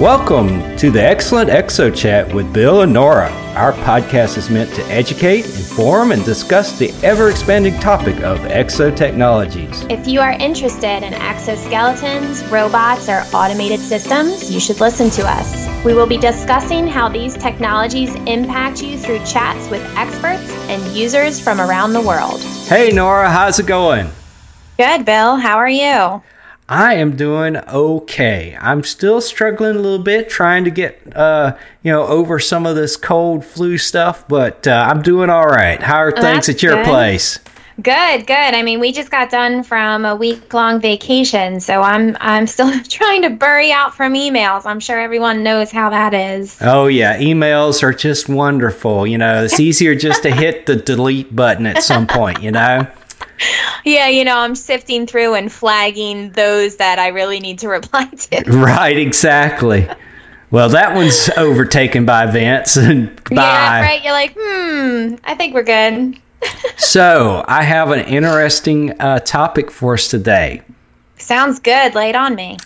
Welcome to the Excellent Exo Chat with Bill and Nora. Our podcast is meant to educate, inform, and discuss the ever expanding topic of exo technologies. If you are interested in exoskeletons, robots, or automated systems, you should listen to us. We will be discussing how these technologies impact you through chats with experts and users from around the world. Hey, Nora, how's it going? Good, Bill. How are you? I am doing okay. I'm still struggling a little bit, trying to get uh, you know over some of this cold flu stuff, but uh, I'm doing all right. How are Oh, things at your good. place? Good, good. I mean, we just got done from a week-long vacation, so I'm I'm still trying to bury out from emails. I'm sure everyone knows how that is. Oh yeah, emails are just wonderful. You know, it's easier just to hit the delete button at some point. You know. Yeah, you know, I'm sifting through and flagging those that I really need to reply to. Right, exactly. Well, that one's overtaken by events and by. Yeah, right. You're like, hmm, I think we're good. So, I have an interesting uh, topic for us today Sounds good. Lay it on me.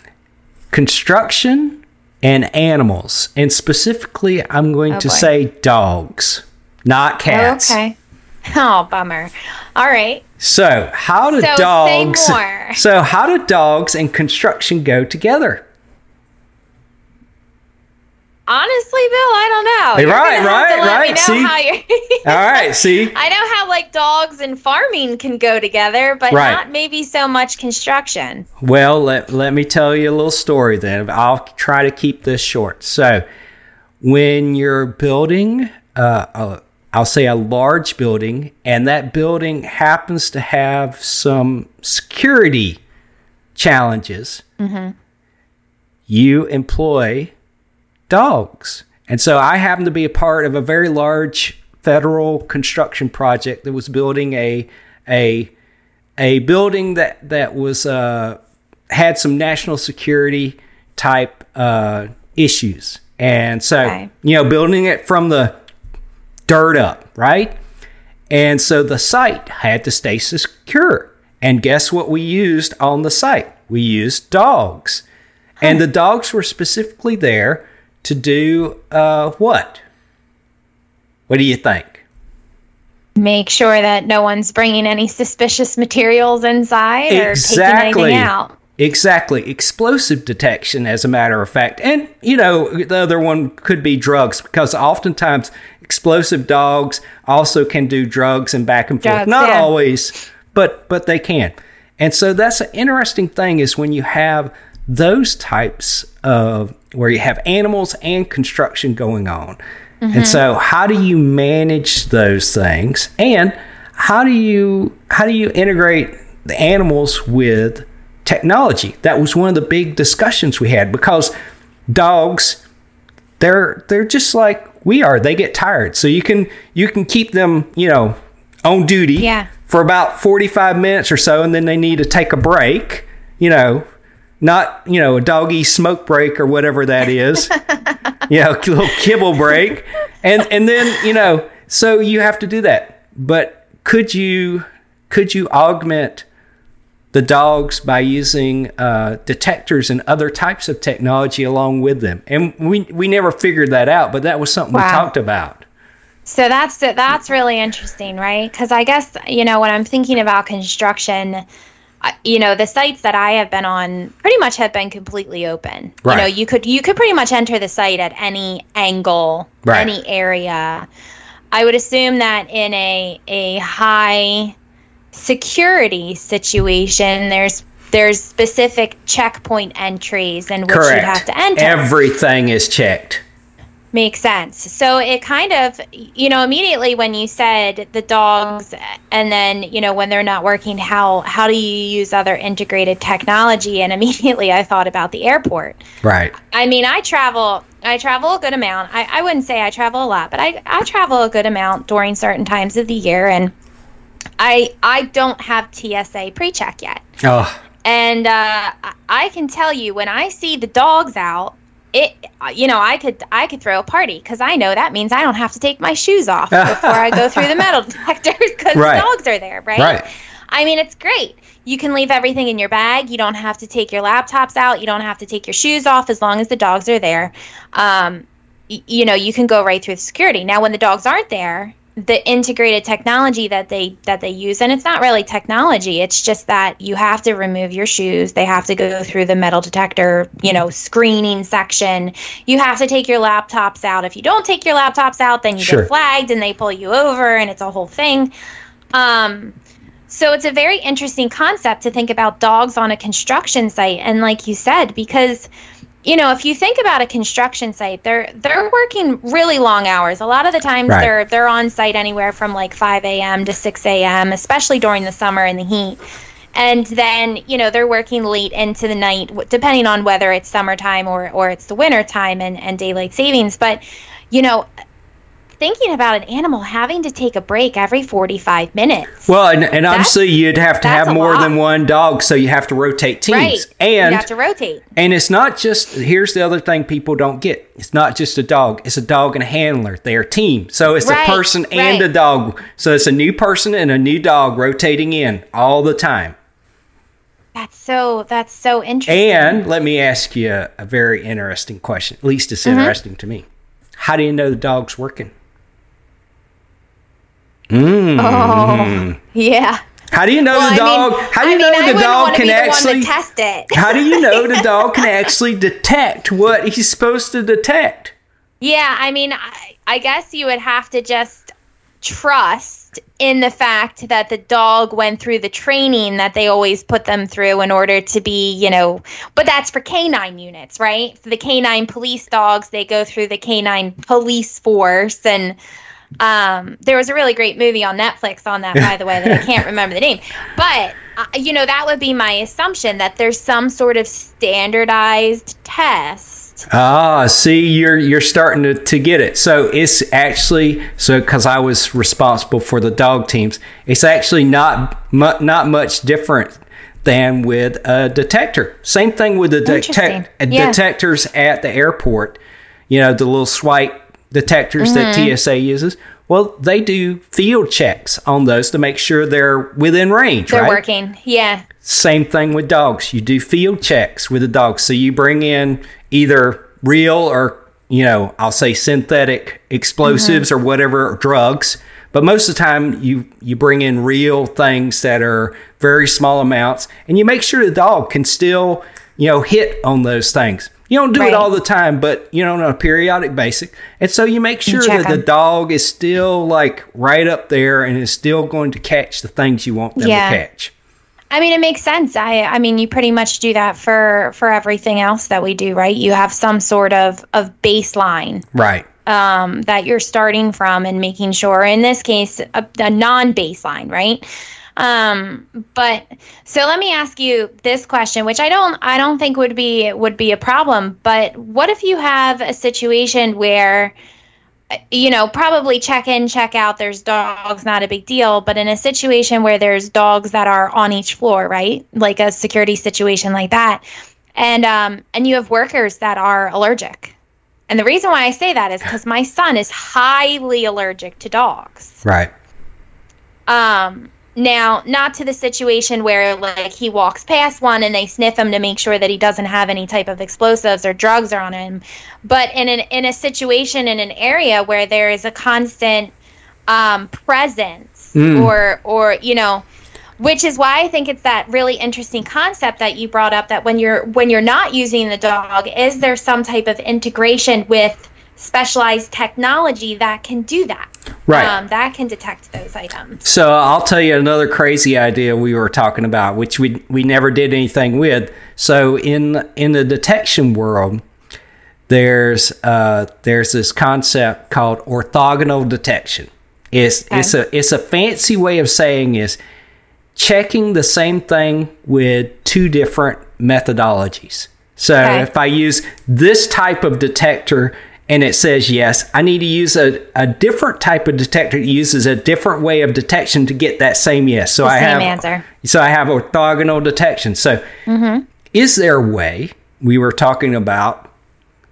construction and animals. And specifically, I'm going Oh, to boy. say dogs, not cats. Okay. Oh, bummer. All right. So, how do So, dogs. more. So, how do dogs and construction go together? Honestly, Bill, I don't know. You're right, gonna have to right, right. See? All right, see? I know how like dogs and farming can go together, but Right. not maybe so much construction. Well, let, let me tell you a little story then. I'll try to keep this short. So, when you're building, uh, a, I'll say a large building, and that building happens to have some security challenges, you employ dogs. And so I happen to be a part of a very large federal construction project that was building a a a building that that was uh, had some national security type uh, issues, and so Okay. you know, building it from the dirt up, right? And so the site had to stay secure. And guess what we used on the site? We used dogs, and the dogs were specifically there to do uh, what? What do you think? Make sure that no one's bringing any suspicious materials inside or taking anything out. Exactly. Explosive detection, as a matter of fact. And, you know, the other one could be drugs because oftentimes explosive dogs also can do drugs and back and forth. Not yeah. always, but but they can. And so that's an interesting thing is when you have those types of where you have animals and construction going on. And mm-hmm. so how do you manage those things? And how do you how do you integrate the animals with technology? That was one of the big discussions we had because dogs they're they're just like we are. They get tired. So you can you can keep them, you know, on duty Yeah. for about 45 minutes or so and then they need to take a break, you know, not, you know, a doggy smoke break or whatever that is. you know, a little kibble break. And and then, you know, so you have to do that. But could you could you augment the dogs by using uh, detectors and other types of technology along with them. And we we never figured that out, but that was something we talked about. So that's that's really interesting, right? Because I guess you know when I'm thinking about construction, you know the sites that I have been on pretty much have been completely open. You know, you could you could pretty much enter the site at any angle, Right. any area. I would assume that in a a high security situation, there's there's specific checkpoint entries and which you Correct. have to enter. Everything is checked. Makes sense. So it kind of, you know, immediately when you said the dogs, and then you know when they're not working, how how do you use other integrated technology? And immediately I thought about the airport. Right. I mean, I travel, I travel a good amount. I, I wouldn't say I travel a lot, but I I travel a good amount during certain times of the year, and I I don't have TSA pre-check yet. Oh, And uh, I- can tell you when I see the dogs out, it you know I could I could throw a party because I know that means I don't have to take my shoes off before I go through the metal detectors because Right. the dogs are there, right? Right. I mean, it's great. you can leave everything in your bag. You don't have to take your laptops out. You don't have to take your shoes off as long as the dogs are there. Um, y- you know, you can go right through the security. Now, when the dogs aren't there, the integrated technology that they that they use and it's not really technology it's just that you have to remove your shoes they have to go through the metal detector you know screening section. You have to take your laptops out. If you don't take your laptops out then you Sure. get flagged and they pull you over and it's a whole thing. Um so it's a very interesting concept to think about dogs on a construction site. And like you said because you know if you think about a construction site they're they're working really long hours. A lot of the times Right. they're they're on site anywhere from like 5 a.m to 6 a.m especially during the summer and the heat. And then you know they're working late into the night depending on whether it's summertime or or it's the winter time and and daylight savings. But you know thinking about an animal having to take a break every 45 minutes Well, and, and obviously you'd have to have more than one dog, so you have to rotate teams. right And you have to rotate and it's not just here's the other thing people don't get. It's not just a dog. It's a dog and a handler. They're a team. So it's Right, a person and right. a dog. So it's a new person and a new dog rotating in all the time. That's so that's so interesting. And let me ask you a, a very interesting question. At least it's Mm-hmm. interesting to me. How do you know the dog's working? Mm. oh, yeah. How do you know Well, the I dog? mean, how do you I know I the dog can the actually test it. How do you know the dog can actually detect what he's supposed to detect? Yeah, I mean, I, I guess you would have to just trust in the fact that the dog went through the training that they always put them through in order to be, you know, but that's for canine units, right? For the canine police dogs, they go through the canine police force and um, there was a really great movie on Netflix on that, by the way, that I can't remember the name. But, uh, you know, that would be my assumption that there's some sort of standardized test. Ah, see, you're you're starting to, to get it. So it's actually so because I was responsible for the dog teams. It's actually not mu- not much different than with a detector. Same thing with the detect- Yeah. detectors at the airport. You know the little swipe detectors that Mm-hmm. TSA uses. Well, they do field checks on those to make sure they're within range. They're right? working. Yeah. Same thing with dogs. You do field checks with the dogs. So you bring in either real or, you know, I'll say synthetic explosives or whatever drugs. But most of the time you you bring in real things that are very small amounts and you make sure the dog can still, you know, hit on those things. You don't do Right. it all the time, but you know, on a periodic basis. And so you make sure check that the dog is still like right up there and is still going to catch the things you want them Yeah. to catch. I mean, it makes sense. I, I mean, you pretty much do that for for everything else that we do, right? You have some sort of of baseline Right. um, that you're starting from and making sure. In this case, a, a non-baseline, right? Um, but so let me ask you this question, which I don't I don't think would be would be a problem. But what if you have a situation where you know, probably check in, check out. There's dogs, not a big deal. But in a situation where there's dogs that are on each floor, right, like a security situation like that, and um, and you have workers that are allergic. And the reason why I say that is because my son is highly allergic to dogs. Right. Um, now, not to the situation where like he walks past one and they sniff him to make sure that he doesn't have any type of explosives or drugs are on him, but in an in a situation in an area where there is a constant um, presence or or you know which is why I think it's that really interesting concept that you brought up that when you're when you're not using the dog, is there some type of integration with specialized technology that can do that? Right. Um, that can detect those items. So I'll tell you another crazy idea we were talking about, which we we never did anything with. So in in the detection world, there's uh, there's this concept called orthogonal detection. It's it's a it's a fancy way of saying is checking the same thing with two different methodologies. So Okay. if I use this type of detector and it says yes, I need to use a, a different type of detector that uses a different way of detection to get that same yes. So The I same have answer. so I have orthogonal detection. So is there a way we were talking about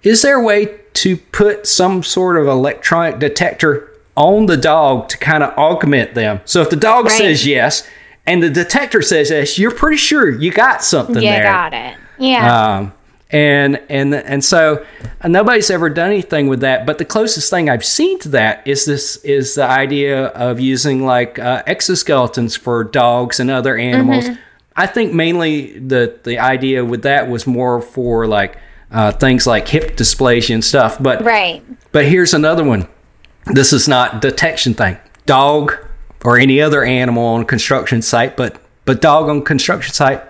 is there a way to put some sort of electronic detector on the dog to kind of augment them? So if the dog Right. says yes, and the detector says yes, you're pretty sure you got something You there. got it. Yeah. Um, and and and so uh, nobody's ever done anything with that. But the closest thing I've seen to that is this is the idea of using like uh, exoskeletons for dogs and other animals. I think mainly the the idea with that was more for like uh, things like hip dysplasia and stuff. But right. but here's another one. This is not detection thing. Dog or any other animal on a construction site, but but dog on construction site.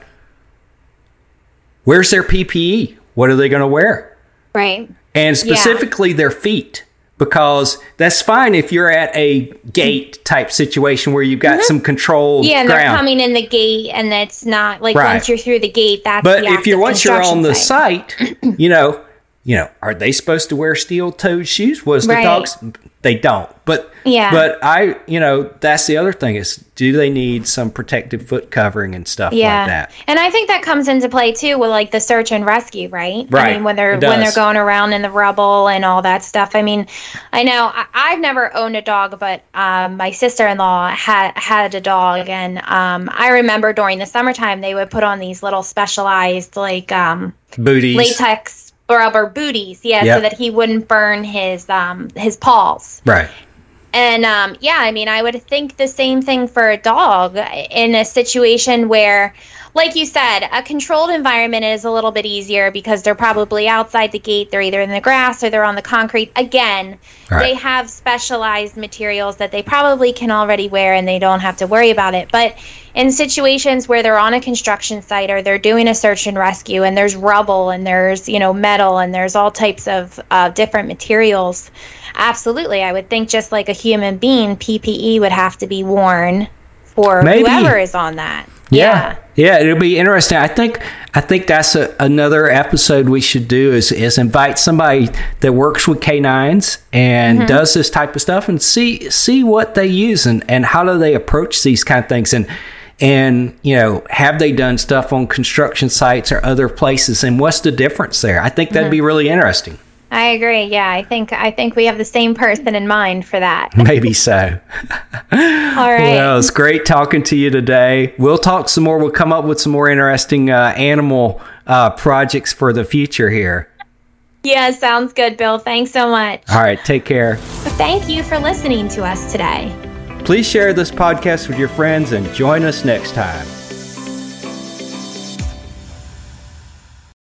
Where's their PPE? What are they going to wear? Right. And specifically their feet. Because that's fine if you're at a gate type situation where you've got some controlled Mm-hmm. Yeah, and ground. they're coming in the gate, and it's not like Right. once you're through the gate, that's But the if you're once you're on the site, you know, you know, are they supposed to wear steel-toed shoes? Was the dogs? They don't. But Yeah. But I, you know, that's the other thing is, do they need some protective foot covering and stuff yeah, like that? and I think that comes into play too with like the search and rescue, right? I Right, mean, when they're when they're going around in the rubble and all that stuff. I mean, I know I, I've never owned a dog, but um, my sister in law had had a dog, and um, I remember during the summertime they would put on these little specialized like um, Booties. latex rubber booties, yeah, Yep. so that he wouldn't burn his um, his paws. Right. And um, yeah, I mean, I would think the same thing for a dog in a situation where, like you said, a controlled environment is a little bit easier because they're probably outside the gate. They're either in the grass or they're on the concrete. Again, Right. they have specialized materials that they probably can already wear and they don't have to worry about it. But in situations where they're on a construction site or they're doing a search and rescue and there's rubble and there's, you know, metal and there's all types of uh, different materials, absolutely. I would think just like a human being, PPE would have to be worn for Maybe. whoever is on that. Yeah. yeah, it'll be interesting. I think I think that's a, another episode we should do is is invite somebody that works with canines and Mm-hmm. does this type of stuff and see see what they use and and how do they approach these kind of things and and you know have they done stuff on construction sites or other places and what's the difference there? I think that'd Mm-hmm. be really interesting. I agree. Yeah, I think I think we have the same person in mind for that. Maybe so. All right. Well, it's great talking to you today. We'll talk some more. We'll come up with some more interesting uh, animal uh, projects for the future here. yeah, sounds good, Bill. Thanks so much. All right, take care. Thank you for listening to us today. Please share this podcast with your friends and join us next time.